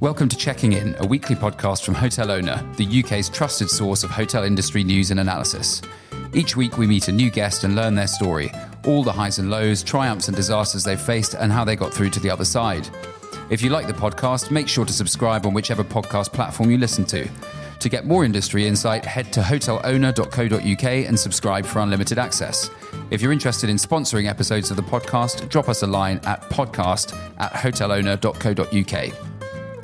Welcome to Checking In, a weekly podcast from Hotel Owner, the UK's trusted source of hotel industry news and analysis. Each week we meet a new guest and learn their story, all the highs and lows, triumphs and disasters they've faced, and how they got through to the other side. If you like the podcast, make sure to subscribe on whichever podcast platform you listen to. To get more industry insight, head to hotelowner.co.uk and subscribe for unlimited access. If you're interested in sponsoring episodes of the podcast, drop us a line at podcast at hotelowner.co.uk.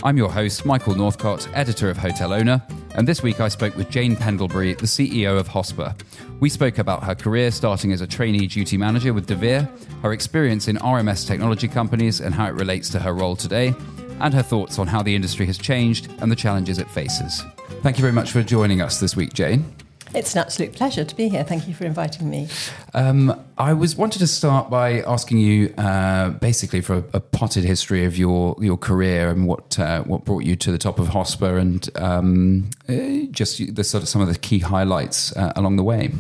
I'm your host, Michael Northcott, editor of Hotel Owner, and this week I spoke with Jane Pendlebury, the CEO of HOSPA. We spoke about her career starting as a trainee duty manager with DeVere, her experience in RMS technology companies and how it relates to her role today, and her thoughts on how the industry has changed and the challenges it faces. Thank you very much for joining us this week, Jane. It's an absolute pleasure to be here. Thank you for inviting me. Um, I was wanted to start by asking you uh, basically for a, a, potted history of your your career and what uh, what brought you to the top of HOSPA and um, uh, just the sort of some of the key highlights uh, along the way.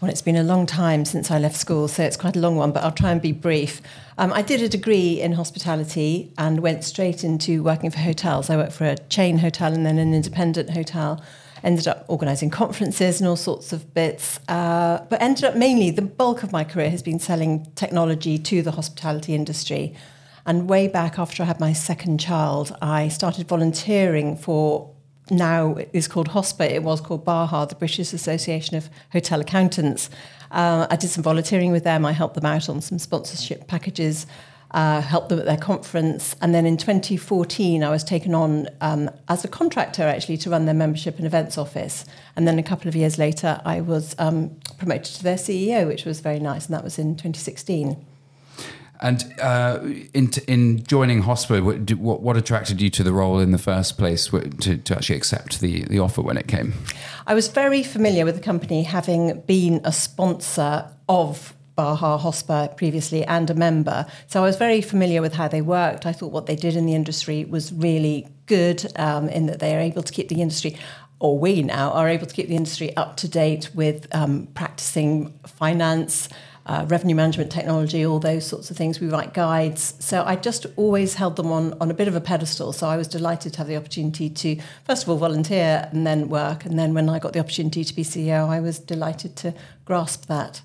Well, it's been a long time since I left school, so it's quite a long one, but I'll try and be brief. Um, I did a degree in hospitality and went straight into working for hotels. I worked for a chain hotel and then an independent hotel ended up organising conferences and all sorts of bits, uh, but ended up mainly the bulk of my career has been selling technology to the hospitality industry. And way back after I had my second child, I started volunteering for now it is called HOSPA, it was called BAHA, the British Association of Hotel Accountants. Uh, I did some volunteering with them, I helped them out on some sponsorship packages uh, helped them at their conference. And then in 2014, I was taken on um, as a contractor actually to run their membership and events office. And then a couple of years later, I was um, promoted to their CEO, which was very nice. And that was in 2016. And uh, in, in joining HOSPA, what, what, what, attracted you to the role in the first place to, to actually accept the, the offer when it came? I was very familiar with the company, having been a sponsor of Baha HOSPA previously and a member. So I was very familiar with how they worked. I thought what they did in the industry was really good um, in that they are able to keep the industry or we now are able to keep the industry up to date with um, practicing finance, uh, revenue management technology, all those sorts of things. We write guides. So I just always held them on, on a bit of a pedestal. So I was delighted to have the opportunity to, first of all, volunteer and then work. And then when I got the opportunity to be CEO, I was delighted to grasp that.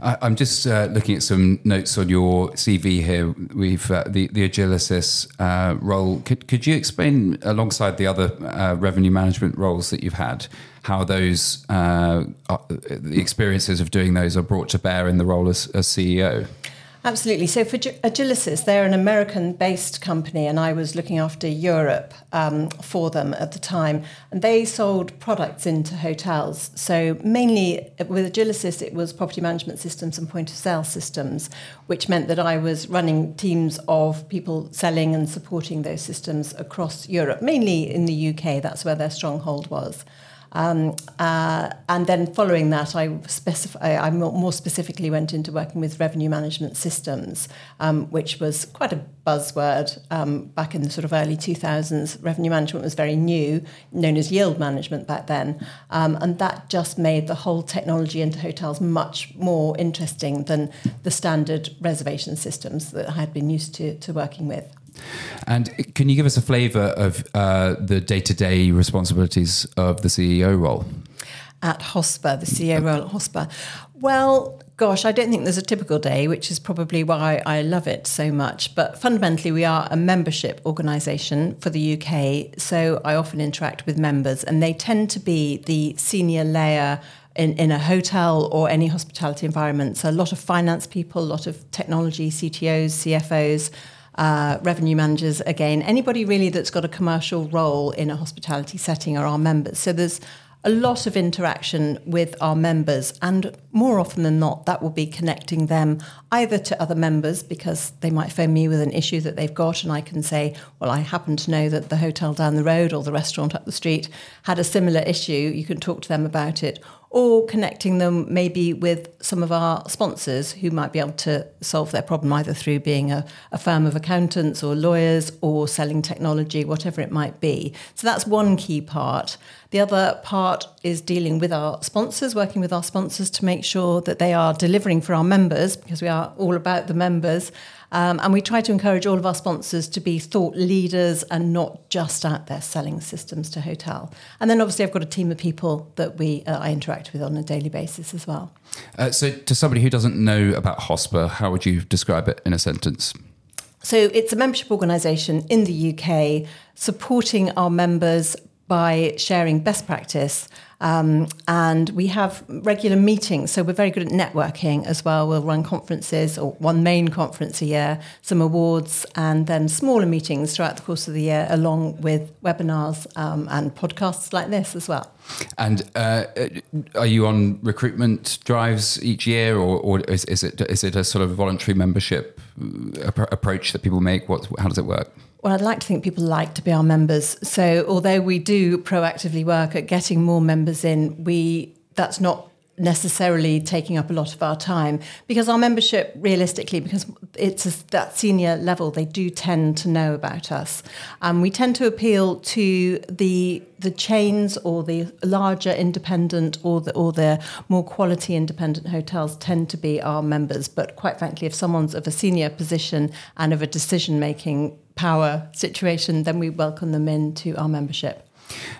I, am just uh, looking at some notes on your CV here. We've uh, the, the Agilysys uh, role. Could, could you explain, alongside the other uh, revenue management roles that you've had, how those uh, uh, the experiences of doing those are brought to bear in the role as, as CEO. Absolutely. So for Agilysys, they're an American-based company, and I was looking after Europe um, for them at the time. And they sold products into hotels. So mainly with Agilysys, it was property management systems and point-of-sale systems, which meant that I was running teams of people selling and supporting those systems across Europe, mainly in the UK. That's where their stronghold was. Um, uh, and then following that, I, specif- I more specifically went into working with revenue management systems, um, which was quite a buzzword um, back in the sort of early 2000s. Revenue management was very new, known as yield management back then. Um, and that just made the whole technology into hotels much more interesting than the standard reservation systems that I had been used to, to working with. And can you give us a flavour of uh, the day to day responsibilities of the CEO role? At HOSPA, the CEO role at HOSPA. Well, gosh, I don't think there's a typical day, which is probably why I love it so much. But fundamentally, we are a membership organisation for the UK. So I often interact with members, and they tend to be the senior layer in, in a hotel or any hospitality environment. So a lot of finance people, a lot of technology, CTOs, CFOs uh, revenue managers, again, anybody really that's got a commercial role in a hospitality setting are our members. So there's a lot of interaction with our members, and more often than not, that will be connecting them either to other members because they might phone me with an issue that they've got, and I can say, Well, I happen to know that the hotel down the road or the restaurant up the street had a similar issue. You can talk to them about it or connecting them maybe with some of our sponsors who might be able to solve their problem either through being a, a, firm of accountants or lawyers or selling technology, whatever it might be. So that's one key part. The other part is dealing with our sponsors, working with our sponsors to make sure that they are delivering for our members because we are all about the members Um, and we try to encourage all of our sponsors to be thought leaders and not just out there selling systems to hotel. And then obviously I've got a team of people that we uh, I interact with on a daily basis as well. Uh, so, to somebody who doesn't know about HOSPA, how would you describe it in a sentence? So, it's a membership organisation in the UK supporting our members by sharing best practice. Um, and we have regular meetings, so we're very good at networking as well. We'll run conferences or one main conference a year, some awards, and then smaller meetings throughout the course of the year, along with webinars um, and podcasts like this as well. And uh, are you on recruitment drives each year, or, or is, is, it is it a sort of voluntary membership uh, approach that people make? What how does it work? Well, I'd like to think people like to be our members. So, although we do proactively work at getting more members in, we that's not necessarily taking up a lot of our time because our membership realistically because it's a, that senior level they do tend to know about us. Um, we tend to appeal to the the chains or the larger independent or the or the more quality independent hotels tend to be our members. But quite frankly if someone's of a senior position and of a decision making power situation then we welcome them into our membership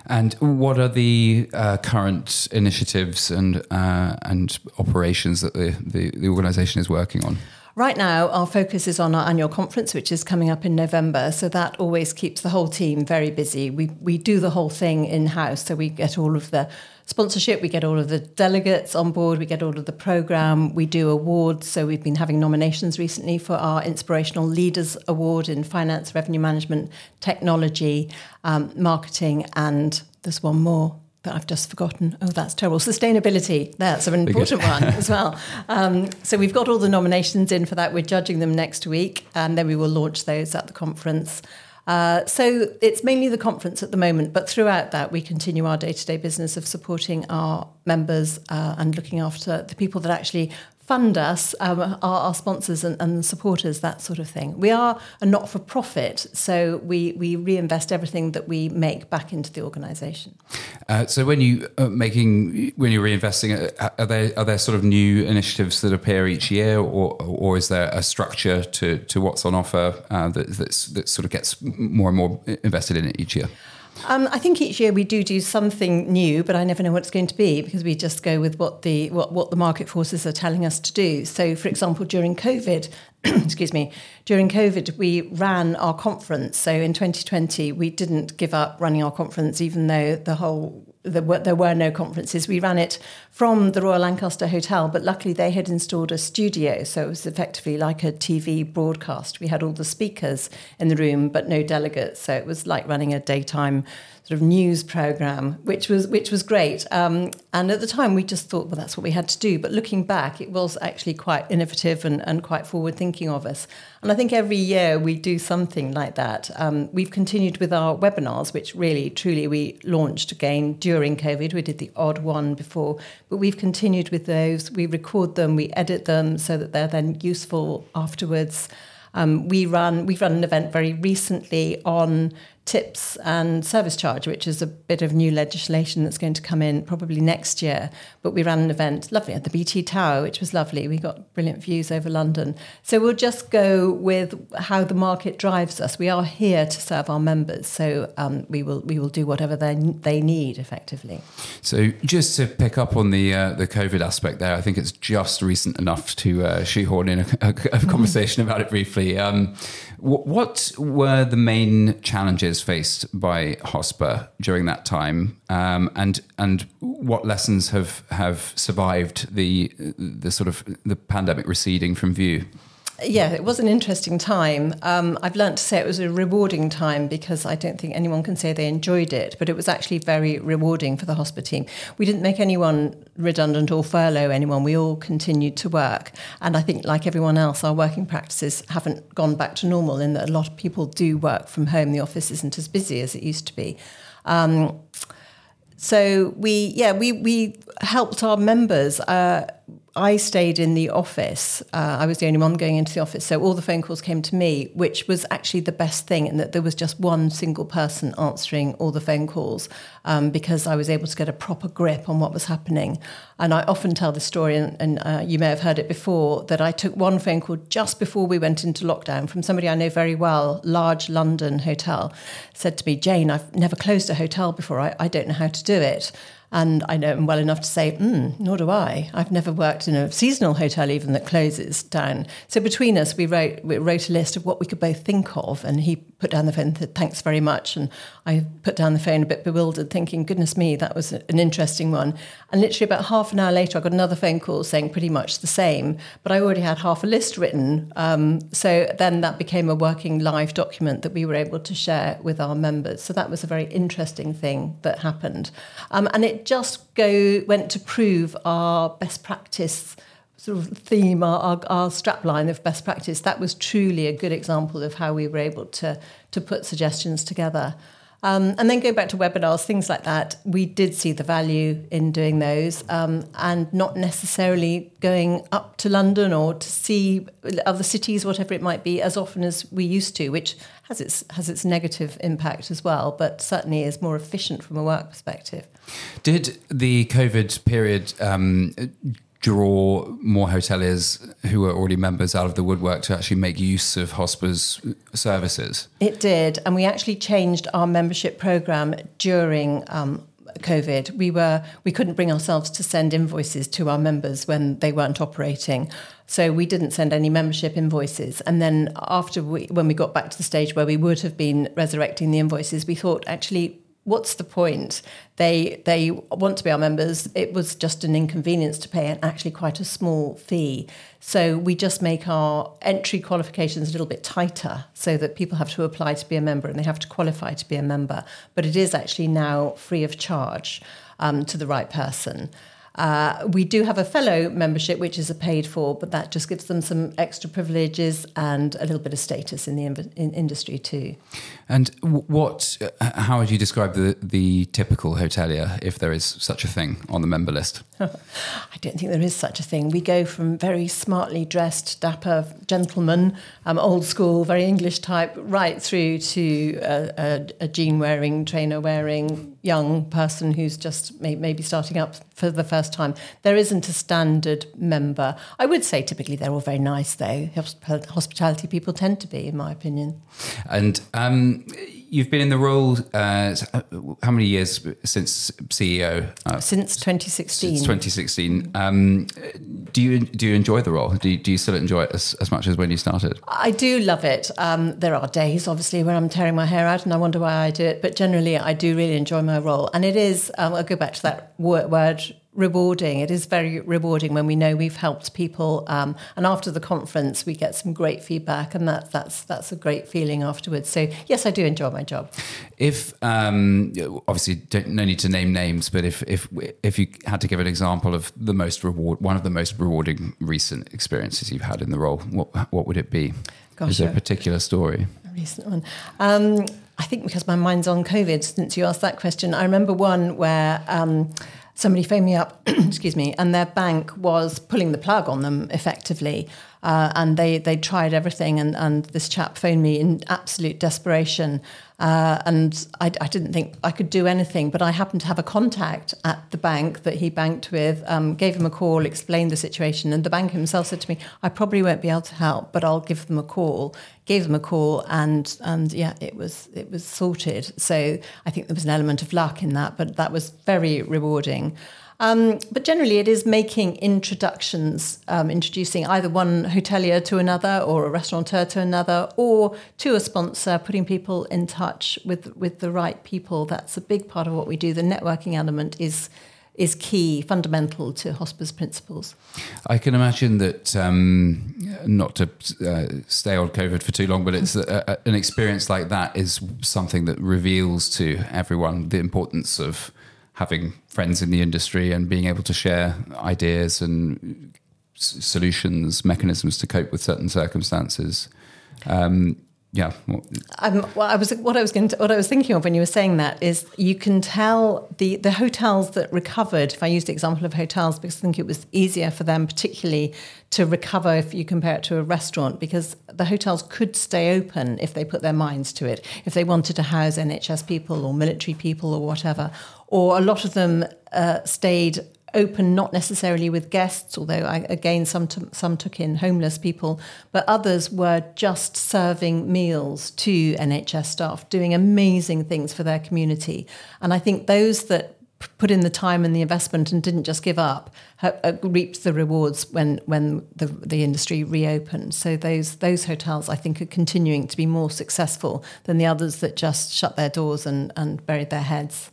and what are the uh, current initiatives and uh, and operations that the, the, the organisation is working on? Right now, our focus is on our annual conference, which is coming up in November. So that always keeps the whole team very busy. We we do the whole thing in house, so we get all of the sponsorship, we get all of the delegates on board, we get all of the program, we do awards. So we've been having nominations recently for our Inspirational Leaders Award in Finance, Revenue Management, Technology, um, Marketing, and there's one more that I've just forgotten. Oh, that's terrible. Sustainability. That's an important one as well. Um, so we've got all the nominations in for that. We're judging them next week, and then we will launch those at the conference. Uh, so it's mainly the conference at the moment, but throughout that, we continue our day to day business of supporting our members uh, and looking after the people that actually fund us, um, our, our, sponsors and, and, supporters, that sort of thing. We are a not for profit, so we, we reinvest everything that we make back into the organisation. Uh, so when you are uh, making when you're reinvesting, uh, are there are there sort of new initiatives that appear each year, or or is there a structure to to what's on offer uh, that that sort of gets more and more invested in it each year? Um, I think each year we do do something new, but I never know what it's going to be because we just go with what the what, what the market forces are telling us to do. So, for example, during COVID, excuse me, during COVID, we ran our conference. So in 2020, we didn't give up running our conference, even though the whole there were, there were no conferences. We ran it from the Royal Lancaster Hotel, but luckily they had installed a studio, so it was effectively like a TV broadcast. We had all the speakers in the room, but no delegates, so it was like running a daytime sort of news program, which was which was great. Um, and at the time, we just thought, well, that's what we had to do. But looking back, it was actually quite innovative and, and quite forward thinking of us. And I think every year we do something like that. Um, we've continued with our webinars, which really, truly, we launched again during COVID. We did the odd one before, but we've continued with those. We record them, we edit them so that they're then useful afterwards. Um, we run we've run an event very recently on tips and service charge, which is a bit of new legislation that's going to come in probably next year. But we ran an event, lovely, at the BT Tower, which was lovely. We got brilliant views over London. So we'll just go with how the market drives us. We are here to serve our members, so um, we will we will do whatever they they need effectively. So just to pick up on the uh, the COVID aspect there, I think it's just recent enough to uh, shoehorn in a, a, conversation about it briefly. Um, what were the main challenges faced by HOSPA during that time, um, and and what lessons have have survived the the sort of the pandemic receding from view? Yeah, it was an interesting time. Um, I've learned to say it was a rewarding time because I don't think anyone can say they enjoyed it, but it was actually very rewarding for the HOSPA team. We didn't make anyone redundant or furlough anyone. We all continued to work. And I think, like everyone else, our working practices haven't gone back to normal in that a lot of people do work from home. The office isn't as busy as it used to be. Um, so we, yeah, we, we helped our members. Uh, I stayed in the office. Uh, I was the only one going into the office. So all the phone calls came to me, which was actually the best thing, in that there was just one single person answering all the phone calls um, because I was able to get a proper grip on what was happening. And I often tell the story, and, and uh, you may have heard it before, that I took one phone call just before we went into lockdown from somebody I know very well, large London hotel, said to me, Jane, I've never closed a hotel before. I, I don't know how to do it. And I know him well enough to say, mm, nor do I. I've never worked in a seasonal hotel even that closes down. So between us, we wrote we wrote a list of what we could both think of, and he put down the phone and said, thanks very much. And I put down the phone a bit bewildered, thinking, goodness me, that was an interesting one. And literally about half an hour later, I got another phone call saying pretty much the same, but I already had half a list written. Um, so then that became a working live document that we were able to share with our members. So that was a very interesting thing that happened. Um, and it just go went to prove our best practice sort of theme, our, our, our strapline of best practice, that was truly a good example of how we were able to, to put suggestions together. Um, and then go back to webinars, things like that. We did see the value in doing those um, and not necessarily going up to London or to see other cities, whatever it might be, as often as we used to, which has its has its negative impact as well, but certainly is more efficient from a work perspective. Did the COVID period um, draw more hoteliers who were already members out of the woodwork to actually make use of HOSPA's services? It did, and we actually changed our membership program during um, COVID. We were we couldn't bring ourselves to send invoices to our members when they weren't operating. So we didn't send any membership invoices. And then after we when we got back to the stage where we would have been resurrecting the invoices, we thought actually what's the point? They they want to be our members. It was just an inconvenience to pay an actually quite a small fee. So we just make our entry qualifications a little bit tighter so that people have to apply to be a member and they have to qualify to be a member. But it is actually now free of charge um, to the right person. Uh, we do have a fellow membership, which is a paid for, but that just gives them some extra privileges and a little bit of status in the in- in industry too. And what? Uh, how would you describe the the typical hotelier, if there is such a thing, on the member list? I don't think there is such a thing. We go from very smartly dressed, dapper gentlemen, um, old school, very English type, right through to a, a, a jean wearing, trainer wearing young person who's just may, maybe starting up for the first time. There isn't a standard member. I would say typically they're all very nice, though. Hospitality people tend to be, in my opinion. And um, you've been in the role uh, how many years since CEO? Uh, since 2016. Since 2016. Um, do you do you enjoy the role? Do you, do you still enjoy it as, as much as when you started? I do love it. Um, there are days, obviously, where I'm tearing my hair out and I wonder why I do it. But generally, I do really enjoy my role, and it is. Um, I'll go back to that word rewarding. It is very rewarding when we know we've helped people, um, and after the conference, we get some great feedback, and that, that's that's a great feeling afterwards. So yes, I do enjoy my job. If um, obviously no need to name names, but if if if you had to give an example of the most reward, one of the most rewarding recent experiences you've had in the role, what what would it be? Gosh, Is there a particular story? A recent one. Um, I think because my mind's on COVID since you asked that question. I remember one where um, somebody phoned me up, excuse me, and their bank was pulling the plug on them effectively. Uh, and they they tried everything, and, and this chap phoned me in absolute desperation. Uh, and I, I, didn't think I could do anything, but I happened to have a contact at the bank that he banked with. Um, gave him a call, explained the situation, and the bank himself said to me, "I probably won't be able to help, but I'll give them a call." Gave them a call, and and yeah, it was it was sorted. So I think there was an element of luck in that, but that was very rewarding. Um, but generally, it is making introductions, um, introducing either one hotelier to another, or a restaurateur to another, or to a sponsor, putting people in touch with with the right people. That's a big part of what we do. The networking element is is key, fundamental to HOSPA's principles. I can imagine that, um, not to uh, stay on COVID for too long, but it's a, a, an experience like that is something that reveals to everyone the importance of having friends in the industry and being able to share ideas and s- solutions, mechanisms to cope with certain circumstances. Um, yeah. Um, well, I was what I was going to, what I was thinking of when you were saying that is you can tell the the hotels that recovered. If I use the example of hotels, because I think it was easier for them, particularly to recover if you compare it to a restaurant, because the hotels could stay open if they put their minds to it. If they wanted to house NHS people or military people or whatever, or a lot of them uh, stayed open, not necessarily with guests, although I, again some t- some took in homeless people, but others were just serving meals to NHS staff, doing amazing things for their community. And I think those that put in the time and the investment and didn't just give up uh, reaped the rewards when when the the industry reopened. So those those hotels I think are continuing to be more successful than the others that just shut their doors and and buried their heads.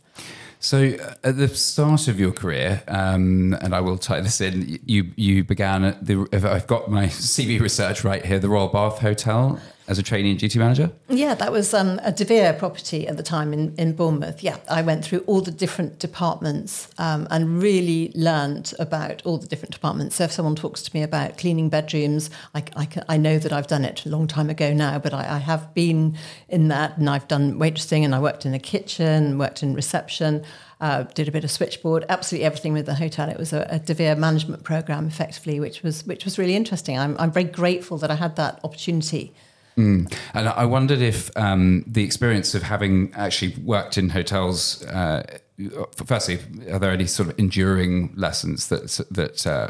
So, uh, at the start of your career, um, and I will tie this in, you you began at the. I've got my CV research right here, the Royal Bath Hotel as a trainee and duty manager. Yeah, that was um, a De Vere property at the time in, in Bournemouth. Yeah, I went through all the different departments um, and really learned about all the different departments. So if someone talks to me about cleaning bedrooms, I, I, I know that I've done it a long time ago now, but I, I have been in that and I've done waitressing and I worked in the kitchen, worked in reception. Uh, did a bit of switchboard, absolutely everything with the hotel. It was a, a De Vere management program, effectively, which was which was really interesting. I'm, I'm very grateful that I had that opportunity. Mm. And I wondered if um, the experience of having actually worked in hotels, uh, firstly, are there any sort of enduring lessons that that uh,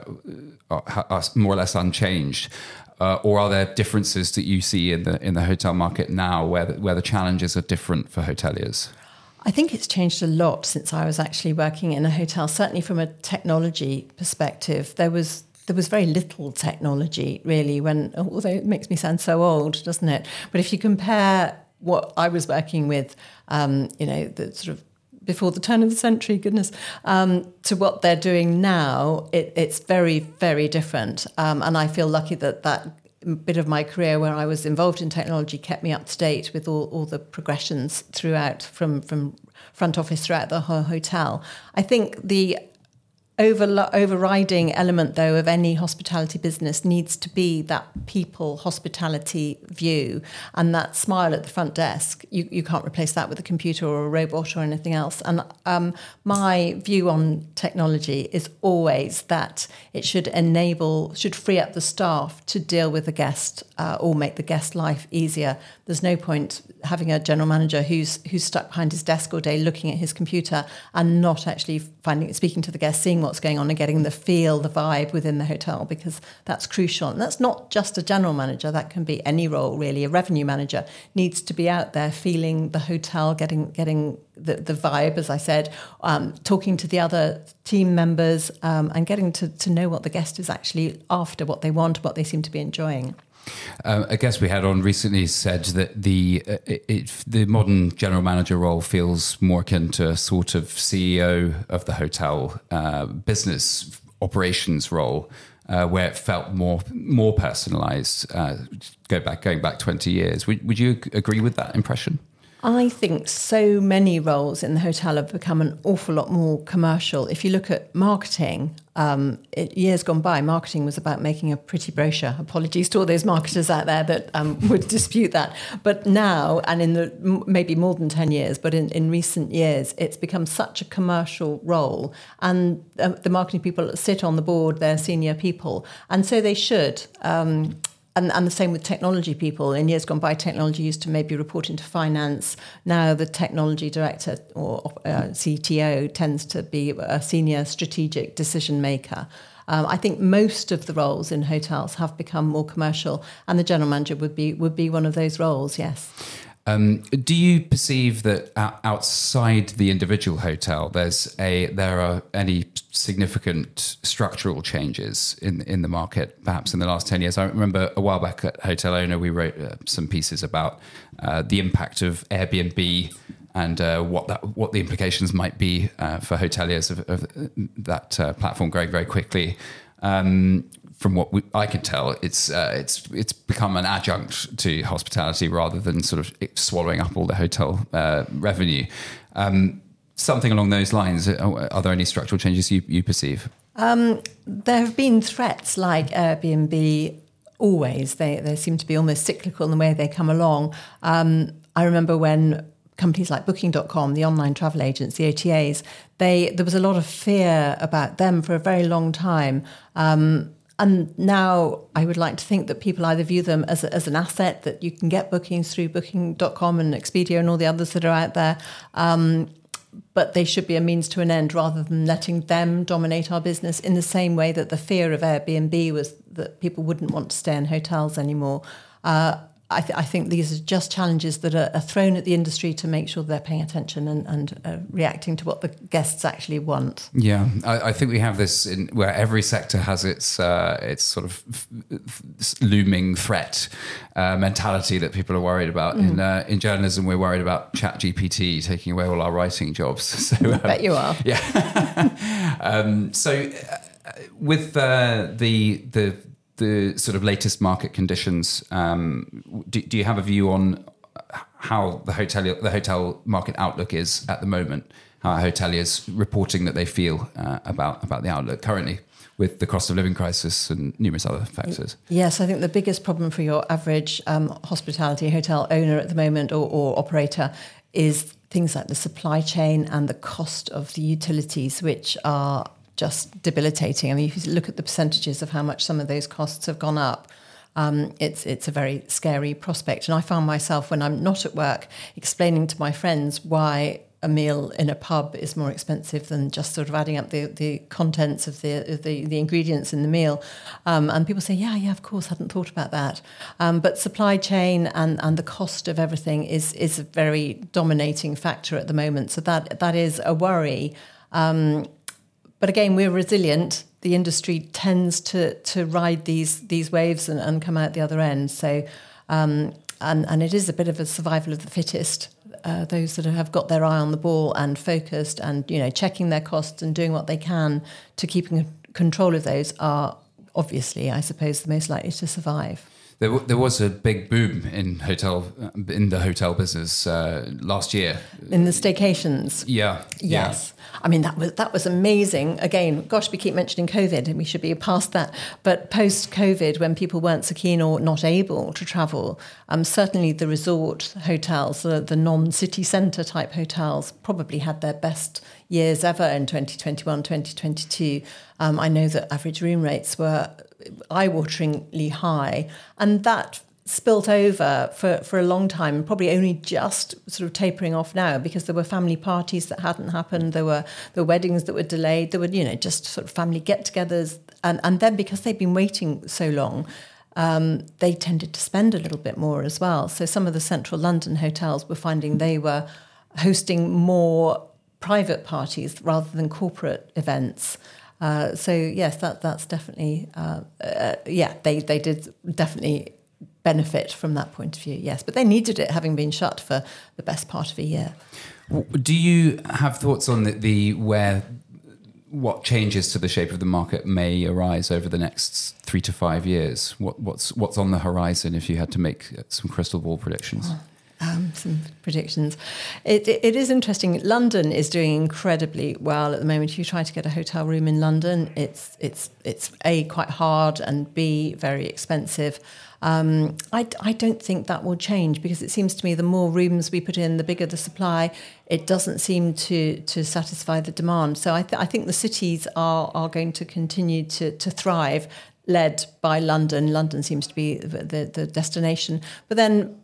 are, are, more or less unchanged? Uh, or are there differences that you see in the in the hotel market now, where the, where the challenges are different for hoteliers? I think it's changed a lot since I was actually working in a hotel. Certainly, from a technology perspective, there was there was very little technology really. When although it makes me sound so old, doesn't it? But if you compare what I was working with, um, you know, the sort of before the turn of the century, goodness, um, to what they're doing now, it, it's very, very different. Um, and I feel lucky that that bit of my career where I was involved in technology kept me up to date with all, all the progressions throughout from from front office throughout the whole hotel. I think the over, overriding element, though, of any hospitality business needs to be that people hospitality view and that smile at the front desk. You, you can't replace that with a computer or a robot or anything else. And um, my view on technology is always that it should enable, should free up the staff to deal with the guest uh, or make the guest life easier. There's no point having a general manager who's who's stuck behind his desk all day looking at his computer and not actually finding speaking to the guest, seeing what's going on and getting the feel, the vibe within the hotel because that's crucial. And that's not just a general manager, that can be any role really. A revenue manager needs to be out there feeling the hotel, getting getting the, the vibe, as I said, um, talking to the other team members um, and getting to, to know what the guest is actually after, what they want, what they seem to be enjoying. Um, a guest we had on recently said that the uh, it, the modern general manager role feels more akin to a sort of CEO of the hotel uh, business operations role, uh, where it felt more more personalised. Uh, go back going back twenty years. Would, would you agree with that impression? I think so many roles in the hotel have become an awful lot more commercial. If you look at marketing, um, it, years gone by, marketing was about making a pretty brochure. Apologies to all those marketers out there that um, would dispute that. But now, and in the maybe more than 10 years, but in, in recent years, it's become such a commercial role. And uh, the marketing people sit on the board, they're senior people. And so they should. Um, and, and the same with technology people. In years gone by, technology used to maybe report into finance. Now the technology director or uh, CTO tends to be a senior strategic decision maker. Um, I think most of the roles in hotels have become more commercial, and the general manager would be would be one of those roles. Yes. Um, do you perceive that outside the individual hotel, there's a there are any significant structural changes in in the market, perhaps in the last ten years? I remember a while back at Hotel Owner, we wrote uh, some pieces about uh, the impact of Airbnb and uh, what that what the implications might be uh, for hoteliers of, of that uh, platform growing very quickly. Um, from what we, I can tell, it's uh, it's it's become an adjunct to hospitality rather than sort of swallowing up all the hotel uh, revenue. Um, something along those lines. Uh, are there any structural changes you, you perceive? Um, there have been threats like Airbnb always. They they seem to be almost cyclical in the way they come along. Um, I remember when companies like Booking.com, the online travel agents, the OTAs, they there was a lot of fear about them for a very long time. Um, and now I would like to think that people either view them as, a, as an asset that you can get bookings through Booking.com and Expedia and all the others that are out there. Um, but they should be a means to an end rather than letting them dominate our business in the same way that the fear of Airbnb was that people wouldn't want to stay in hotels anymore. Uh, I, th- I, think these are just challenges that are, are, thrown at the industry to make sure they're paying attention and, and uh, reacting to what the guests actually want. Yeah, I, I, think we have this in where every sector has its uh, its sort of f- f- looming threat uh, mentality that people are worried about. Mm. In uh, in journalism, we're worried about Chat GPT taking away all our writing jobs. So, um, bet you are. Yeah. um, so uh, with uh, the the the sort of latest market conditions, um, do, do, you have a view on how the hotel the hotel market outlook is at the moment? How hoteliers reporting that they feel uh, about about the outlook currently? with the cost of living crisis and numerous other factors. Yes, I think the biggest problem for your average um, hospitality hotel owner at the moment or, or, operator is things like the supply chain and the cost of the utilities, which are just debilitating. I mean, if you look at the percentages of how much some of those costs have gone up, um, it's it's a very scary prospect. And I found myself when I'm not at work explaining to my friends why a meal in a pub is more expensive than just sort of adding up the, the contents of the, the, the ingredients in the meal. Um, and people say, yeah, yeah, of course, hadn't thought about that. Um, but supply chain and, and the cost of everything is is a very dominating factor at the moment. So that that is a worry. Um, but again, we're resilient. The industry tends to to ride these these waves and, and come out the other end. So, um, and and it is a bit of a survival of the fittest. Uh, those that have got their eye on the ball and focused, and you know, checking their costs and doing what they can to keeping control of those are obviously, I suppose, the most likely to survive. There, w- there was a big boom in hotel in the hotel business uh, last year. In the staycations. Yeah. Yes. Yeah. I mean that was that was amazing. Again, gosh, we keep mentioning COVID, and we should be past that. But post COVID, when people weren't so keen or not able to travel, um, certainly the resort hotels, the, the non-city centre type hotels, probably had their best years ever in 2021, 2022. Um, I know that average room rates were eye-wateringly high, and that spilt over for, for a long time, probably only just sort of tapering off now because there were family parties that hadn't happened, there were the weddings that were delayed, there were, you know, just sort of family get-togethers. And, and then because they'd been waiting so long, um, they tended to spend a little bit more as well. So some of the central London hotels were finding they were hosting more private parties rather than corporate events. Uh, so yes, that that's definitely uh, uh, yeah they they did definitely benefit from that point of view. Yes, but they needed it having been shut for the best part of a year. Do you have thoughts on the, the where what changes to the shape of the market may arise over the next three to five years? What, what's what's on the horizon if you had to make some crystal ball predictions? Oh um, some predictions. It, it, it is interesting. London is doing incredibly well at the moment. If you try to get a hotel room in London, it's it's it's a quite hard and b very expensive. Um, I, I don't think that will change because it seems to me the more rooms we put in, the bigger the supply. It doesn't seem to to satisfy the demand. So I, th- I think the cities are are going to continue to to thrive, led by London. London seems to be the, the, the destination, but then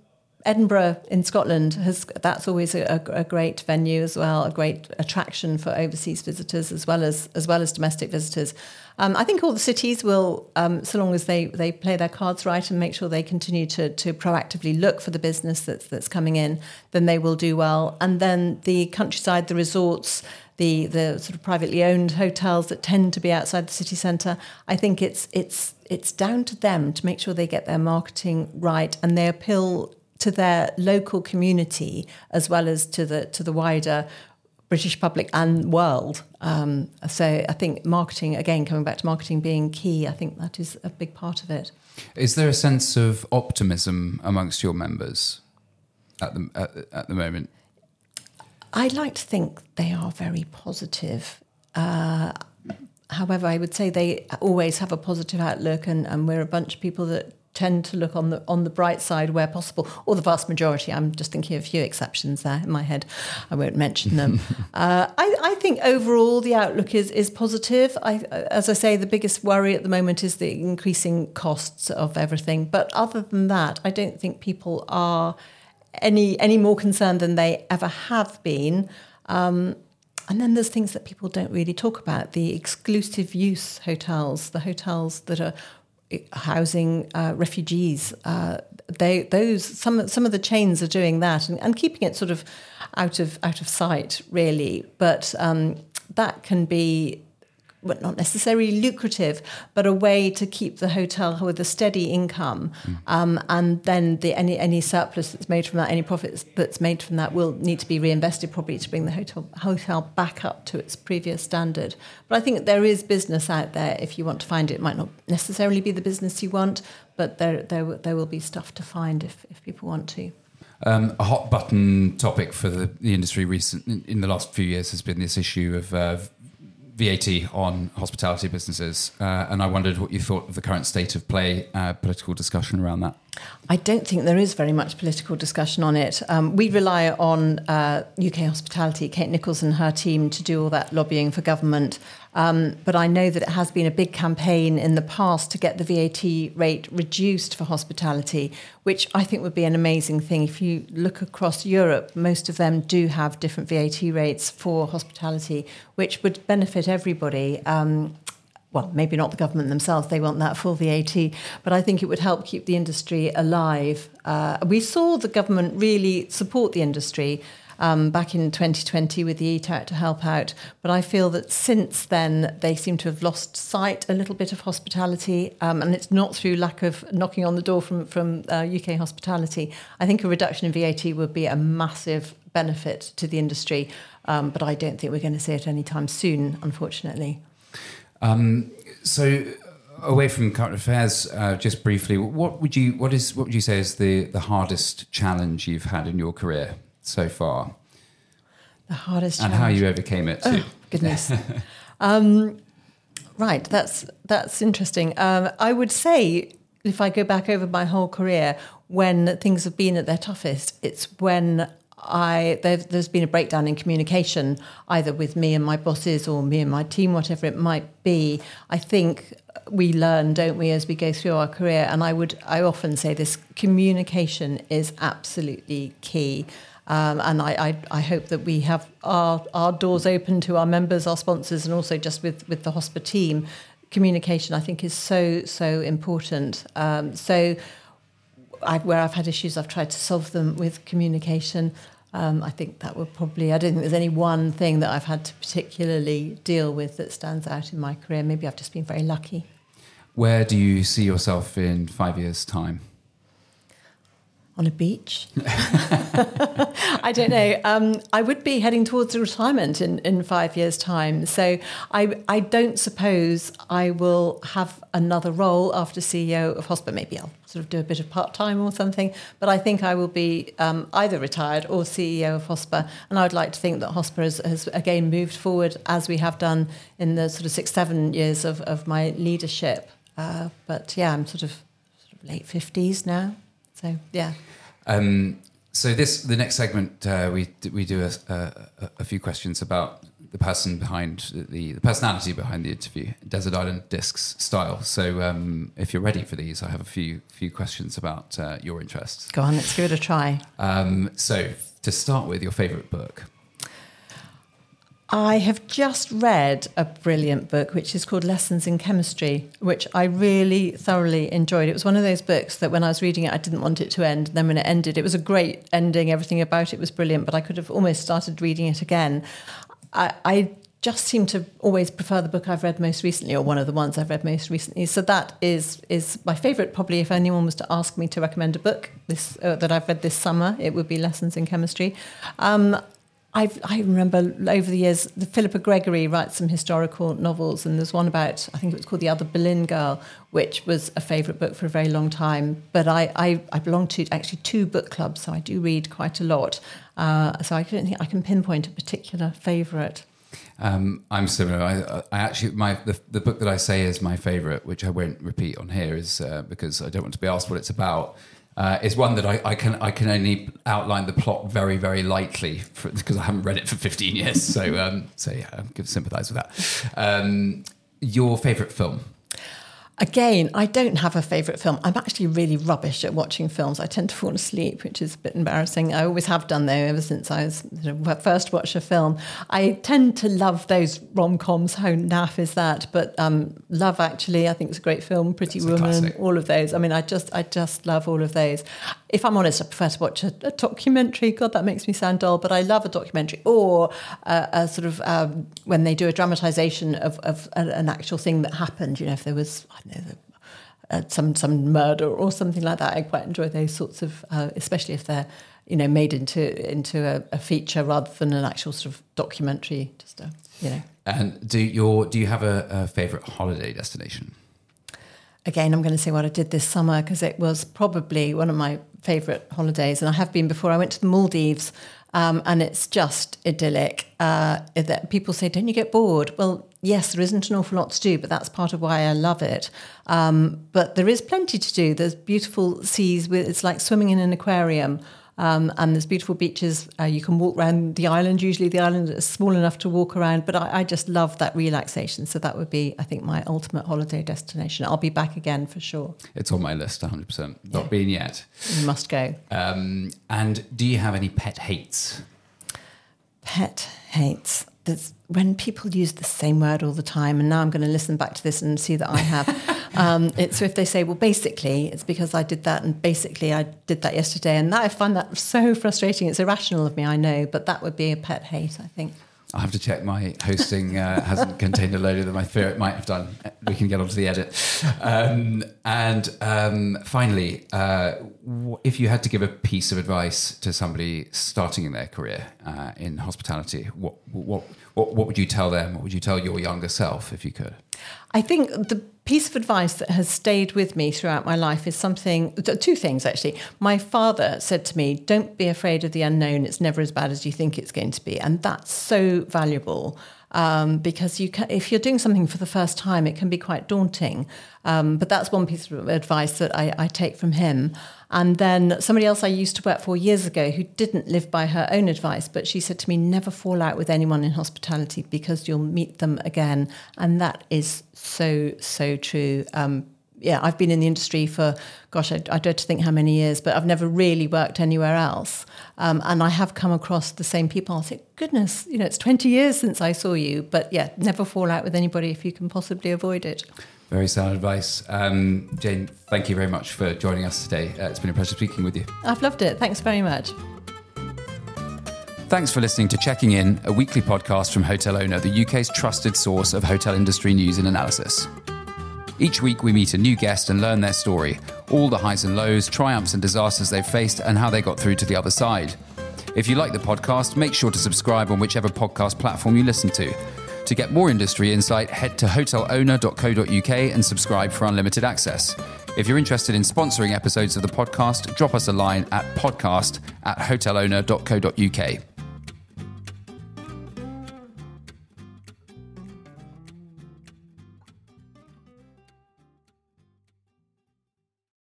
Edinburgh in Scotland has that's always a, a, great venue as well, a great attraction for overseas visitors as well as as well as domestic visitors. Um, I think all the cities will, um, so long as they, they play their cards right and make sure they continue to to proactively look for the business that's that's coming in, then they will do well. And then the countryside, the resorts, the the sort of privately owned hotels that tend to be outside the city centre. I think it's it's it's down to them to make sure they get their marketing right and they appeal to their local community as well as to the to the wider British public and world. Um, so I think marketing, again, coming back to marketing being key, I think that is a big part of it. Is there a sense of optimism amongst your members at the at, at the moment? I like to think they are very positive. Uh, however, I would say they always have a positive outlook, and, and we're a bunch of people that tend to look on the on the bright side where possible, or the vast majority. I'm just thinking of a few exceptions there in my head. I won't mention them. uh, I, I, think overall the outlook is is positive. I, as I say, the biggest worry at the moment is the increasing costs of everything. But other than that, I don't think people are any any more concerned than they ever have been. Um, and then there's things that people don't really talk about the exclusive use hotels, the hotels that are housing uh, refugees. Uh, they those some some of the chains are doing that and, and, keeping it sort of out of out of sight, really. But um, that can be but not necessarily lucrative, but a way to keep the hotel with a steady income. Mm. Um, and then the, any any surplus that's made from that, any profits that's made from that, will need to be reinvested probably to bring the hotel hotel back up to its previous standard. But I think there is business out there if you want to find it. It might not necessarily be the business you want, but there there there will be stuff to find if if people want to. Um, a hot button topic for the, the industry recent in, in, the last few years has been this issue of uh, VAT on hospitality businesses, uh, and I wondered what you thought of the current state of play, uh, political discussion around that. I don't think there is very much political discussion on it. Um, we rely on uh, UK hospitality, Kate Nicholls and her team, to do all that lobbying for government. Um, but I know that it has been a big campaign in the past to get the VAT rate reduced for hospitality, which I think would be an amazing thing. If you look across Europe, most of them do have different VAT rates for hospitality, which would benefit everybody. Um, well, maybe not the government themselves, they want that full VAT, but I think it would help keep the industry alive. Uh, we saw the government really support the industry um, back in 2020 with the Eat Out to help out. But I feel that since then, they seem to have lost sight a little bit of hospitality. Um, and it's not through lack of knocking on the door from, from uh, UK hospitality. I think a reduction in VAT would be a massive benefit to the industry. Um, but I don't think we're going to see it anytime soon, unfortunately. Um, so away from current affairs, uh, just briefly, what would you what is what would you say is the the hardest challenge you've had in your career? So far? The hardest and how you overcame it too. Oh, goodness. um, right, that's that's interesting. Um, I would say if I go back over my whole career, when things have been at their toughest, it's when I there's been a breakdown in communication, either with me and my bosses or me and my team, whatever it might be. I think we learn, don't we, as we go through our career. And I would I often say this: communication is absolutely key. Um, and I, I, I, hope that we have our, our doors open to our members, our sponsors, and also just with, with the HOSPA team. Communication, I think, is so, so important. Um, so, I've, where I've had issues, I've tried to solve them with communication. Um, I think that would probably, I don't think there's any one thing that I've had to particularly deal with that stands out in my career. Maybe I've just been very lucky. Where do you see yourself in five years' time? On a beach. I don't know. Um, I would be heading towards retirement in, in five years' time. So I, I don't suppose I will have another role after CEO of HOSPA. Maybe I'll sort of do a bit of part time or something. But I think I will be um, either retired or CEO of HOSPA. And I would like to think that HOSPA has, has, again moved forward as we have done in the sort of six, seven years of, of my leadership. Uh, but yeah, I'm sort of, sort of late 50s now. So yeah. Um, so this the next segment uh, we we do a, a, a, few questions about the person behind the the personality behind the interview, Desert Island Discs style. So um, if you're ready for these, I have a few few questions about uh, your interests. Go on, let's give it a try. Um, so to start with, your favourite book. I have just read a brilliant book which is called Lessons in Chemistry, which I really thoroughly enjoyed. It was one of those books that when I was reading it, I didn't want it to end. And then when it ended, it was a great ending. Everything about it was brilliant, but I could have almost started reading it again. I, I just seem to always prefer the book I've read most recently, or one of the ones I've read most recently. So that is is my favourite. Probably, if anyone was to ask me to recommend a book this uh, that I've read this summer, it would be Lessons in Chemistry. Um, I've, i remember over the years, the Philippa Gregory writes some historical novels, and there's one about, I think it was called The Other Boleyn Girl, which was a favourite book for a very long time. But I, I, I, belong to actually two book clubs, so I do read quite a lot. Uh, so I don't think I can pinpoint a particular favourite. Um, I'm similar. I, I actually my the, the book that I say is my favourite, which I won't repeat on here, is uh, because I don't want to be asked what it's about. Uh, is one that I, I, can I can only outline the plot very very lightly because I haven't read it for 15 years. So um, so yeah, I sympathise with that. Um, your favourite film? Again, I don't have a favourite film. I'm actually really rubbish at watching films. I tend to fall asleep, which is a bit embarrassing. I always have done though, ever since I was you know, first watched a film. I tend to love those rom coms. How naff is that? But um, Love Actually, I think it's a great film. Pretty That's Woman, all of those. I mean, I just, I just love all of those. If I'm honest, I prefer to watch a, a documentary. God, that makes me sound dull, but I love a documentary or a, a sort of um, when they do a dramatisation of, of an actual thing that happened. You know, if there was know, uh, some some murder or something like that. I quite enjoy those sorts of, uh, especially if they're you know made into into a, a, feature rather than an actual sort of documentary. Just a, you know. And do your do you have a, a favorite holiday destination? Again, I'm going to say what I did this summer because it was probably one of my favourite holidays, and I have been before. I went to the Maldives. Um, and it's just idyllic. Uh, that people say, "Don't you get bored?" Well, yes, there isn't an awful lot to do, but that's part of why I love it. Um, but there is plenty to do. There's beautiful seas. With, it's like swimming in an aquarium. Um, and there's beautiful beaches. Uh, you can walk around the island. Usually, the island is small enough to walk around, but I, I, just love that relaxation. So that would be, I think, my ultimate holiday destination. I'll be back again for sure. It's on my list, 100. percent Not been yet. You must go. Um, and do you have any pet hates? Pet hates there's, when people use the same word all the time, and now I'm going to listen back to this and see that I have. um, it's so if they say, well, basically, it's because I did that, and basically, I did that yesterday, and that, I find that so frustrating. It's irrational of me, I know, but that would be a pet hate, I think. I'll have to check my hosting uh, hasn't contained a load of that I fear it might have done. We can get onto the edit. Um, and um, finally, uh, if you had to give a piece of advice to somebody starting in their career uh, in hospitality, what, what, what, what would you tell them? What would you tell your younger self if you could? I think the piece of advice that has stayed with me throughout my life is something two things actually. My father said to me don't be afraid of the unknown. It's never as bad as you think it's going to be. And that's so valuable um, because you can, if you're doing something for the first time it can be quite daunting um, but that's one piece of advice that I, I take from him and then somebody else I used to work for years ago who didn't live by her own advice, but she said to me, never fall out with anyone in hospitality because you'll meet them again. And that is so, so true. Um, yeah, I've been in the industry for, gosh, I, I don't think how many years, but I've never really worked anywhere else. Um, and I have come across the same people. I think, goodness, you know, it's 20 years since I saw you. But yeah, never fall out with anybody if you can possibly avoid it. Very sound advice. Um, Jane, thank you very much for joining us today. Uh, it's been a pleasure speaking with you. I've loved it. Thanks very much. Thanks for listening to Checking In, a weekly podcast from Hotel Owner, the UK's trusted source of hotel industry news and analysis. Each week, we meet a new guest and learn their story, all the highs and lows, triumphs and disasters they've faced, and how they got through to the other side. If you like the podcast, make sure to subscribe on whichever podcast platform you listen to. To get more industry insight, head to hotelowner.co.uk and subscribe for unlimited access. If you're interested in sponsoring episodes of the podcast, drop us a line at podcast at hotelowner.co.uk.